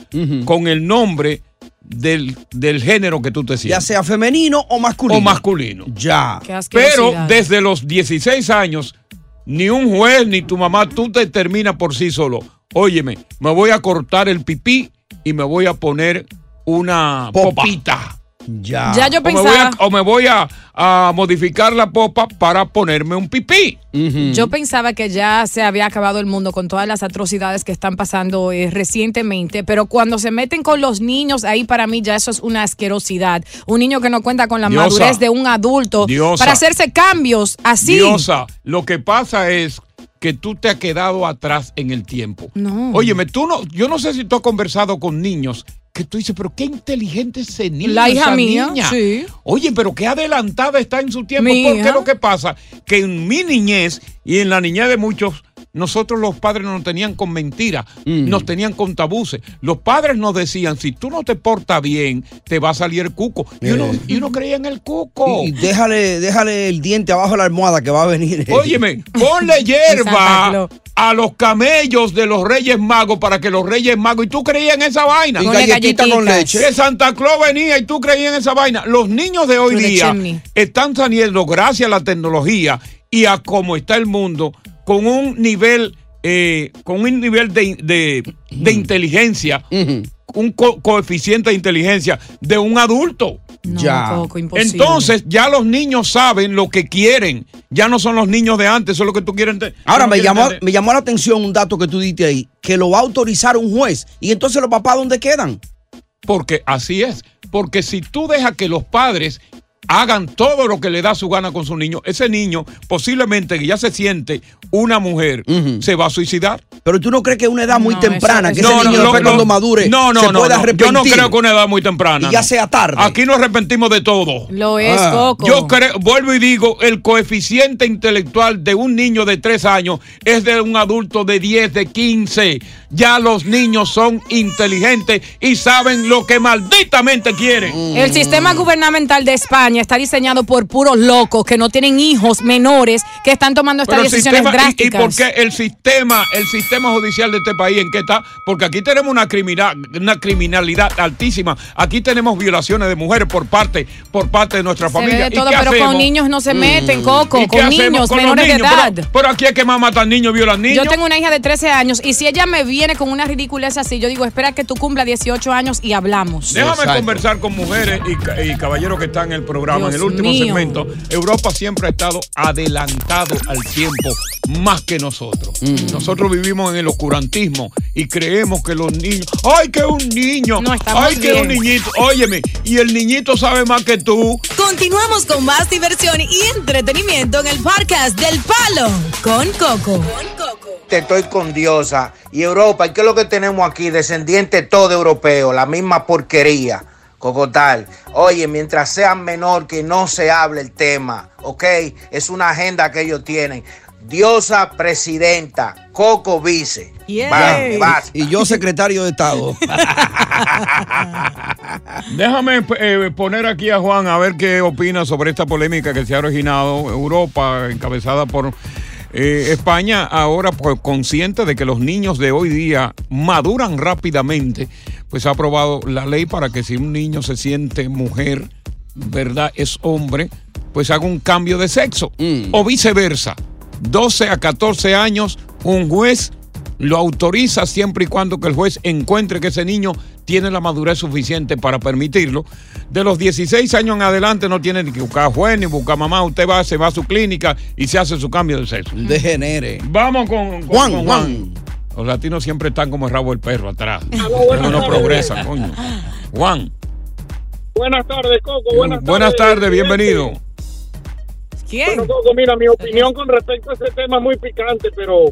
con el nombre del, del género que tú te sientes. Ya sea femenino o masculino. O masculino. Ya. Pero desde los 16 años, ni un juez ni tu mamá, tú te determinas por sí solo. Óyeme, me voy a cortar el pipí y me voy a poner una Popa. popita. Ya. Ya yo O me voy, pensaba- a, o me voy a, a modificar la popa para ponerme un pipí. Yo pensaba que ya se había acabado el mundo con todas las atrocidades que están pasando eh, recientemente, pero cuando se meten con los niños, ahí para mí ya eso es una asquerosidad. Un niño que no cuenta con la Diosa. madurez de un adulto Diosa. para hacerse cambios así. Diosa, lo que pasa es que tú te has quedado atrás en el tiempo. No. Óyeme, tú no, yo no sé si tú has conversado con niños que tú dices, pero qué inteligente ese niño. La hija esa mía, niña". sí. Oye, pero qué adelantada está en su tiempo. Mi Porque hija. lo que pasa que en mi niñez y en la niñez de muchos nosotros los padres nos tenían con mentiras, Mm. nos tenían con tabuces. Los padres nos decían, si tú no te portas bien, te va a salir el cuco. Y uno, Eh. y uno creía en el cuco. Y déjale, déjale el diente abajo de la almohada que va a venir. Óyeme, ponle hierba a los camellos de los Reyes Magos para que los Reyes Magos, y tú creías en esa vaina. Y galletita con leche. Que Santa Claus venía y tú creías en esa vaina. Los niños de hoy día están saliendo gracias a la tecnología y a cómo está el mundo con un nivel, eh, con un nivel de, de- de inteligencia, un co- coeficiente de inteligencia de un adulto. Ya. Entonces, ya los niños saben lo que quieren. Ya no son los niños de antes, eso es lo que tú quieres Ahora me llamó, entender. me llamó la atención un dato que tú diste ahí, que lo va a autorizar un juez. Y entonces los papás, ¿dónde quedan? Porque así es. Porque si tú dejas que los padres hagan todo lo que le da su gana con su niño, ese niño posiblemente que ya se siente una mujer, se va a suicidar. Pero tú no crees que una edad muy No, temprana, eso- que eso- ese No, no, niño no, después cuando madure No, no, se no, pueda no. arrepentir? Yo no creo que una edad muy temprana. Y ya sea tarde. Aquí nos arrepentimos de todo. Lo es, Ah. Coco. Yo creo, vuelvo y digo, el coeficiente intelectual de un niño de 3 años es de un adulto de 10, de 15. Ya los niños son inteligentes y saben lo que malditamente quieren. El sistema gubernamental de España está diseñado por puros locos que no tienen hijos menores que están tomando estas Pero decisiones sistema- y- ¿y, drásticas. por qué el sistema, el sistema judicial de este país en qué está? Porque aquí tenemos una criminal, una criminalidad altísima. Aquí tenemos violaciones de mujeres por parte, por parte de nuestra Se familia. ve de ¿Y qué pero hacemos? con niños no se Mm. meten, Coco, ¿Y con niños con menores de niños? edad. Pero, pero aquí es que más matan niños, violan niños. Yo tengo una hija de 13 años y si ella me viene con una ridiculez así, yo digo, espera que tú cumpla 18 años y hablamos. Déjame conversar con mujeres y, y caballeros que están en el programa. Dios en el último mío. segmento, Europa siempre ha estado adelantado al tiempo más que nosotros. Mm. Nosotros vivimos en el oscurantismo y creemos que los niños, ¡ay, que un niño! No, estamos ¡Ay, que un niñito! Óyeme, y el niñito sabe más que tú. Continuamos con más diversión y entretenimiento en el podcast del Palo con Coco. Te estoy con Diosa. Y Europa, ¿y qué es lo que tenemos aquí? Descendiente todo europeo, la misma porquería. Cocotal. Oye, mientras sean menor, que no se hable el tema, ¿ok? Es una agenda que ellos tienen. Diosa presidenta, Coco vice. Y yo secretario de Estado. Déjame eh, poner aquí a Juan a ver qué opina sobre esta polémica que se ha originado Europa, encabezada por eh, España, ahora pues, consciente de que los niños de hoy día maduran rápidamente, pues ha aprobado la ley para que si un niño se siente mujer, ¿verdad? Es hombre, pues haga un cambio de sexo. O viceversa. 12 a 14 años, un juez lo autoriza siempre y cuando que el juez encuentre que ese niño tiene la madurez suficiente para permitirlo. De los 16 años en adelante no tiene ni que buscar juez ni buscar mamá. Usted va, se va a su clínica y se hace su cambio de sexo. Degenere. Vamos con, con- Juan, con Juan. Los latinos siempre están como el rabo del perro atrás. buenas no tardes. progresan, coño. Juan, Buenas tardes, Coco. Buenas, buenas tardes, bienvenido. ¿Quién? Bueno, Coco, mira, mi opinión con respecto a ese tema es muy picante, pero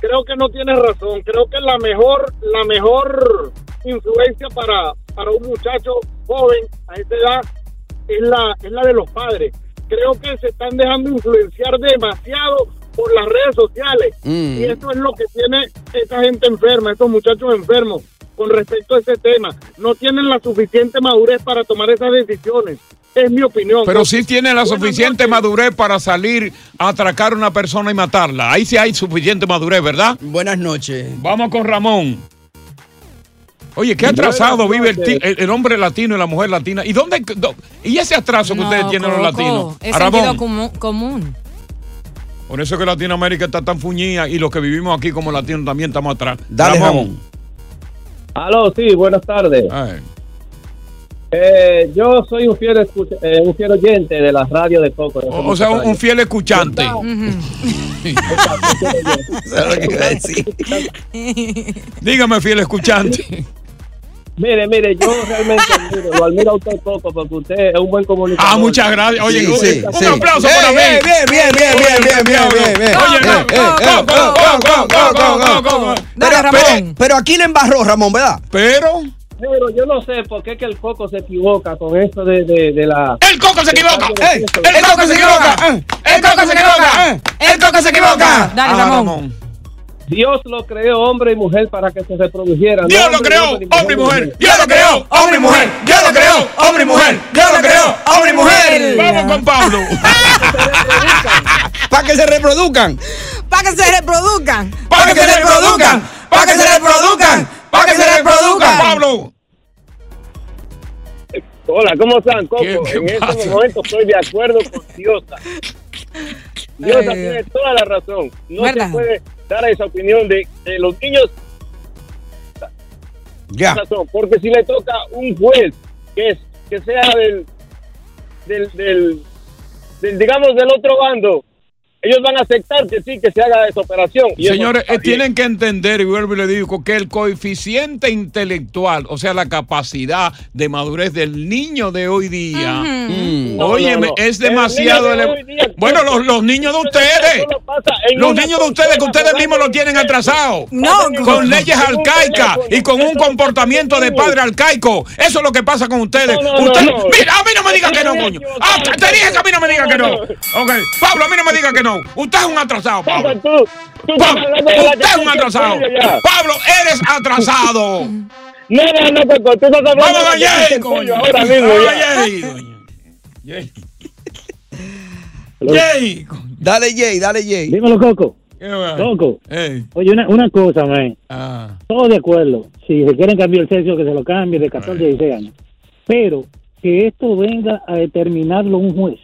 creo que no tienes razón. Creo que la mejor, la mejor influencia para, para un muchacho joven a esa edad es la, es la de los padres. Creo que se están dejando influenciar demasiado por las redes sociales. Mm. Y eso es lo que tiene esa gente enferma, esos muchachos enfermos con respecto a ese tema. No tienen la suficiente madurez para tomar esas decisiones. Es mi opinión. Pero sí tiene la suficiente madurez para salir a atracar a una persona y matarla. Ahí sí hay suficiente madurez, ¿verdad? Buenas noches. Vamos con Ramón. Oye, qué atrasado vive el, hombre latino y la mujer latina. ¿Y dónde? do- ¿Y ese atraso que No, ustedes tienen los latinos? Es sentido común. común. Por eso que Latinoamérica está tan fuñida y los que vivimos aquí como latinos también estamos atrás. Dale, Ramón. Aló, sí, buenas tardes. Eh, yo soy un fiel, escucha- eh, un fiel oyente de la radio de Coco. desde O, sea, un fiel escuchante. Dígame, fiel escuchante. Mire, mire, yo realmente mire, lo admiro a usted poco porque usted es un buen comunicador. Ah, muchas gracias. Oye, sí, un, sí. aplauso para mí. Bien, bien, bien, bien, bien, bien, bien, bien. Oye, Pero, pero aquí le embarró Ramón, ¿verdad? Pero. Pero yo no sé por qué es que el coco se equivoca con esto de, de, de la. ¡El coco se equivoca! ¡El coco se equivoca! ¡El coco se equivoca! ¡El coco se equivoca! Dale, ah, Ramón. Dios lo creó hombre y mujer para que se reprodujeran. Dios lo creó, hombre, y mujer. Dios lo creó, hombre y mujer. Dios lo creó, hombre y mujer. Dios lo creó, hombre y mujer. Vamos con Pablo. Para que se reproduzcan. Para que se reproduzcan. Para que se reproduzcan. Para que se reproduzcan. Para que se reproduzcan. Pablo. Hola, ¿cómo están, Coco? ¿Qué- qué en pasa? este momento estoy de acuerdo con Diosa. Diosa Ay, tiene toda la razón. No se puede dar esa opinión de, los niños. Ya. Porque si le toca un juez que es que sea del, del, del, del, digamos, del otro bando, ellos van a aceptar que sí, que se haga esa operación. Y Señores, eh, tienen que entender, y vuelvo y le digo, que el coeficiente intelectual, o sea, la capacidad de madurez del niño de hoy día, mm, No, oye, no, no. es demasiado... niño de ele- hoy día, bueno, los, los niños de ustedes, los niños de ustedes, que ustedes mismos lo tienen en- atrasados, No, con leyes teléfono. y con un comportamiento de padre arcaico. Eso es lo que pasa con ustedes. No, no, no, Usted- no. Mira, a mí no coño. Ah, te dije que a mí no me diga que no. Ok, Pablo, a mí no me diga que no. Usted es un atrasado, Pablo. Usted es un atrasado. Pablo, eres atrasado. No, no, no, Coco, tú estás hablando Vamos a coño. ahora mismo. Ya. Jay, coño. Jay. Jay. coño. Dale, Jay, dale, Jay. Dímelo, Coco. Coco. Oye, una, una cosa, man. Ah. Todos de acuerdo. Si se quieren cambiar el sexo, que se lo cambie de 14 a 16 años. Pero que esto venga a determinarlo un juez.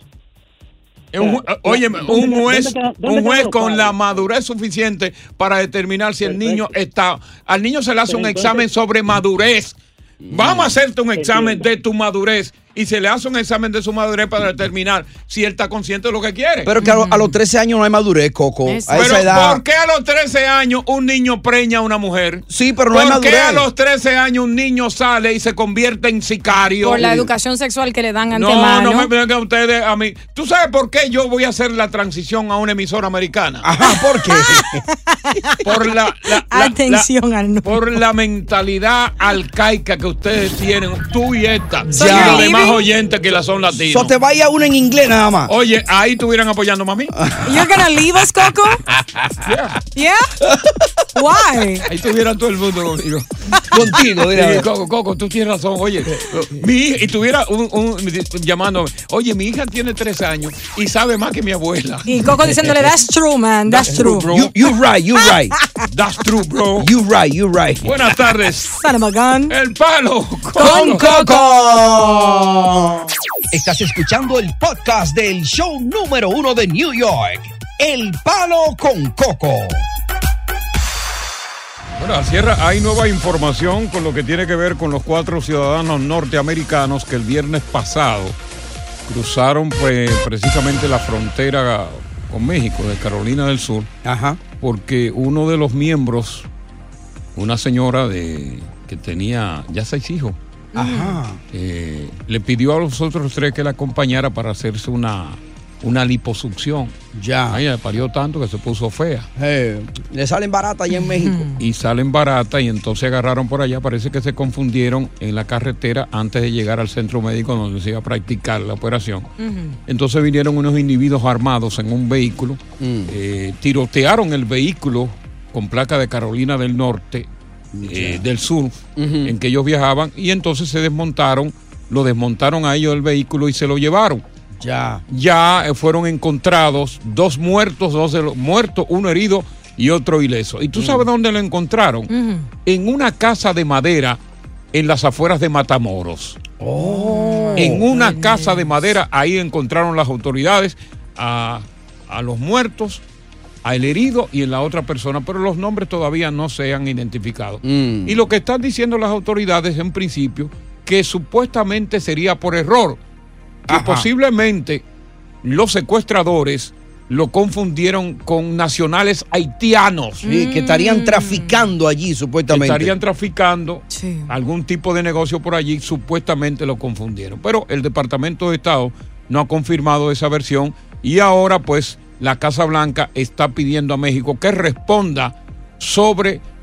Un Oye, un ¿Dónde- juez, un juez con la madurez suficiente para determinar si el niño está. Al niño se le hace un examen sobre madurez. Vamos a hacerte un examen de tu madurez y se le hace un examen de su madurez para determinar si él está consciente de lo que quiere. Pero que a, lo- a los 13 años no hay madurez, Coco. A Exacto. Pero esa edad. ¿por qué a los 13 años un niño preña a una mujer? Sí, pero no hay ¿Por qué madurez. a los 13 años un niño sale y se convierte en sicario? Por la educación sexual que le dan No, antemano. no me vengan ustedes a mí. ¿Tú sabes por qué yo voy a hacer la transición a una emisora americana? Ajá, ¿por qué? Por la, la- la- Atención la- al no. por la mentalidad arcaica que ustedes tienen, tú y esta, Ya. Demás oyentes que la son latinos. So te vaya una en inglés nada más. Oye, ahí estuvieran apoyando a mí. You're gonna leave us, Coco? Yeah? Why? Ahí estuviera todo el mundo conmigo. Contigo, mira. Sí, Coco, Coco, tú tienes razón. Oye, mi hija, y tuviera un, un- llamándome, oye, mi hija tiene tres años y sabe más que mi abuela. Y Coco diciéndole, that's true, man, that's true. You, you right, you right. That's true, bro. You right, you right. Buenas tardes. Gun. El palo Con Coco. Estás escuchando el podcast del show número uno de New York, El Palo con Coco. Bueno, al cierre hay nueva información con lo que tiene que ver con los cuatro ciudadanos norteamericanos que el viernes pasado cruzaron pues, precisamente la frontera con México, de Carolina del Sur, Ajá. Porque uno de los miembros, una señora de que tenía ya seis hijos, Ajá. eh, le pidió a los otros tres que la acompañara para hacerse una, una liposucción. Ya. A ella le parió tanto que se puso fea. Eh, le salen baratas allá en México. y salen barata y entonces agarraron por allá. Parece que se confundieron en la carretera antes de llegar al centro médico donde se iba a practicar la operación. Entonces vinieron unos individuos armados en un vehículo, Mm. eh, tirotearon el vehículo con placa de Carolina del Norte, eh, del Sur, en que ellos viajaban y entonces se desmontaron, lo desmontaron a ellos del vehículo y se lo llevaron. Ya. Ya eh, fueron encontrados dos muertos, dos de los muertos, uno herido y otro ileso. ¿Y tú sabes dónde lo encontraron? En una casa de madera en las afueras de Matamoros. Oh. en una casa de madera, ahí encontraron las autoridades a, a los muertos, al herido y en la otra persona, pero los nombres todavía no se han identificado. Mm. Y lo que están diciendo las autoridades en principio, que supuestamente sería por error, que Ajá. posiblemente los secuestradores lo confundieron con nacionales haitianos. Sí, que estarían traficando allí, supuestamente. Estarían traficando algún tipo de negocio por allí, supuestamente lo confundieron. Pero el Departamento de Estado no ha confirmado esa versión y ahora pues la Casa Blanca está pidiendo a México que responda sobre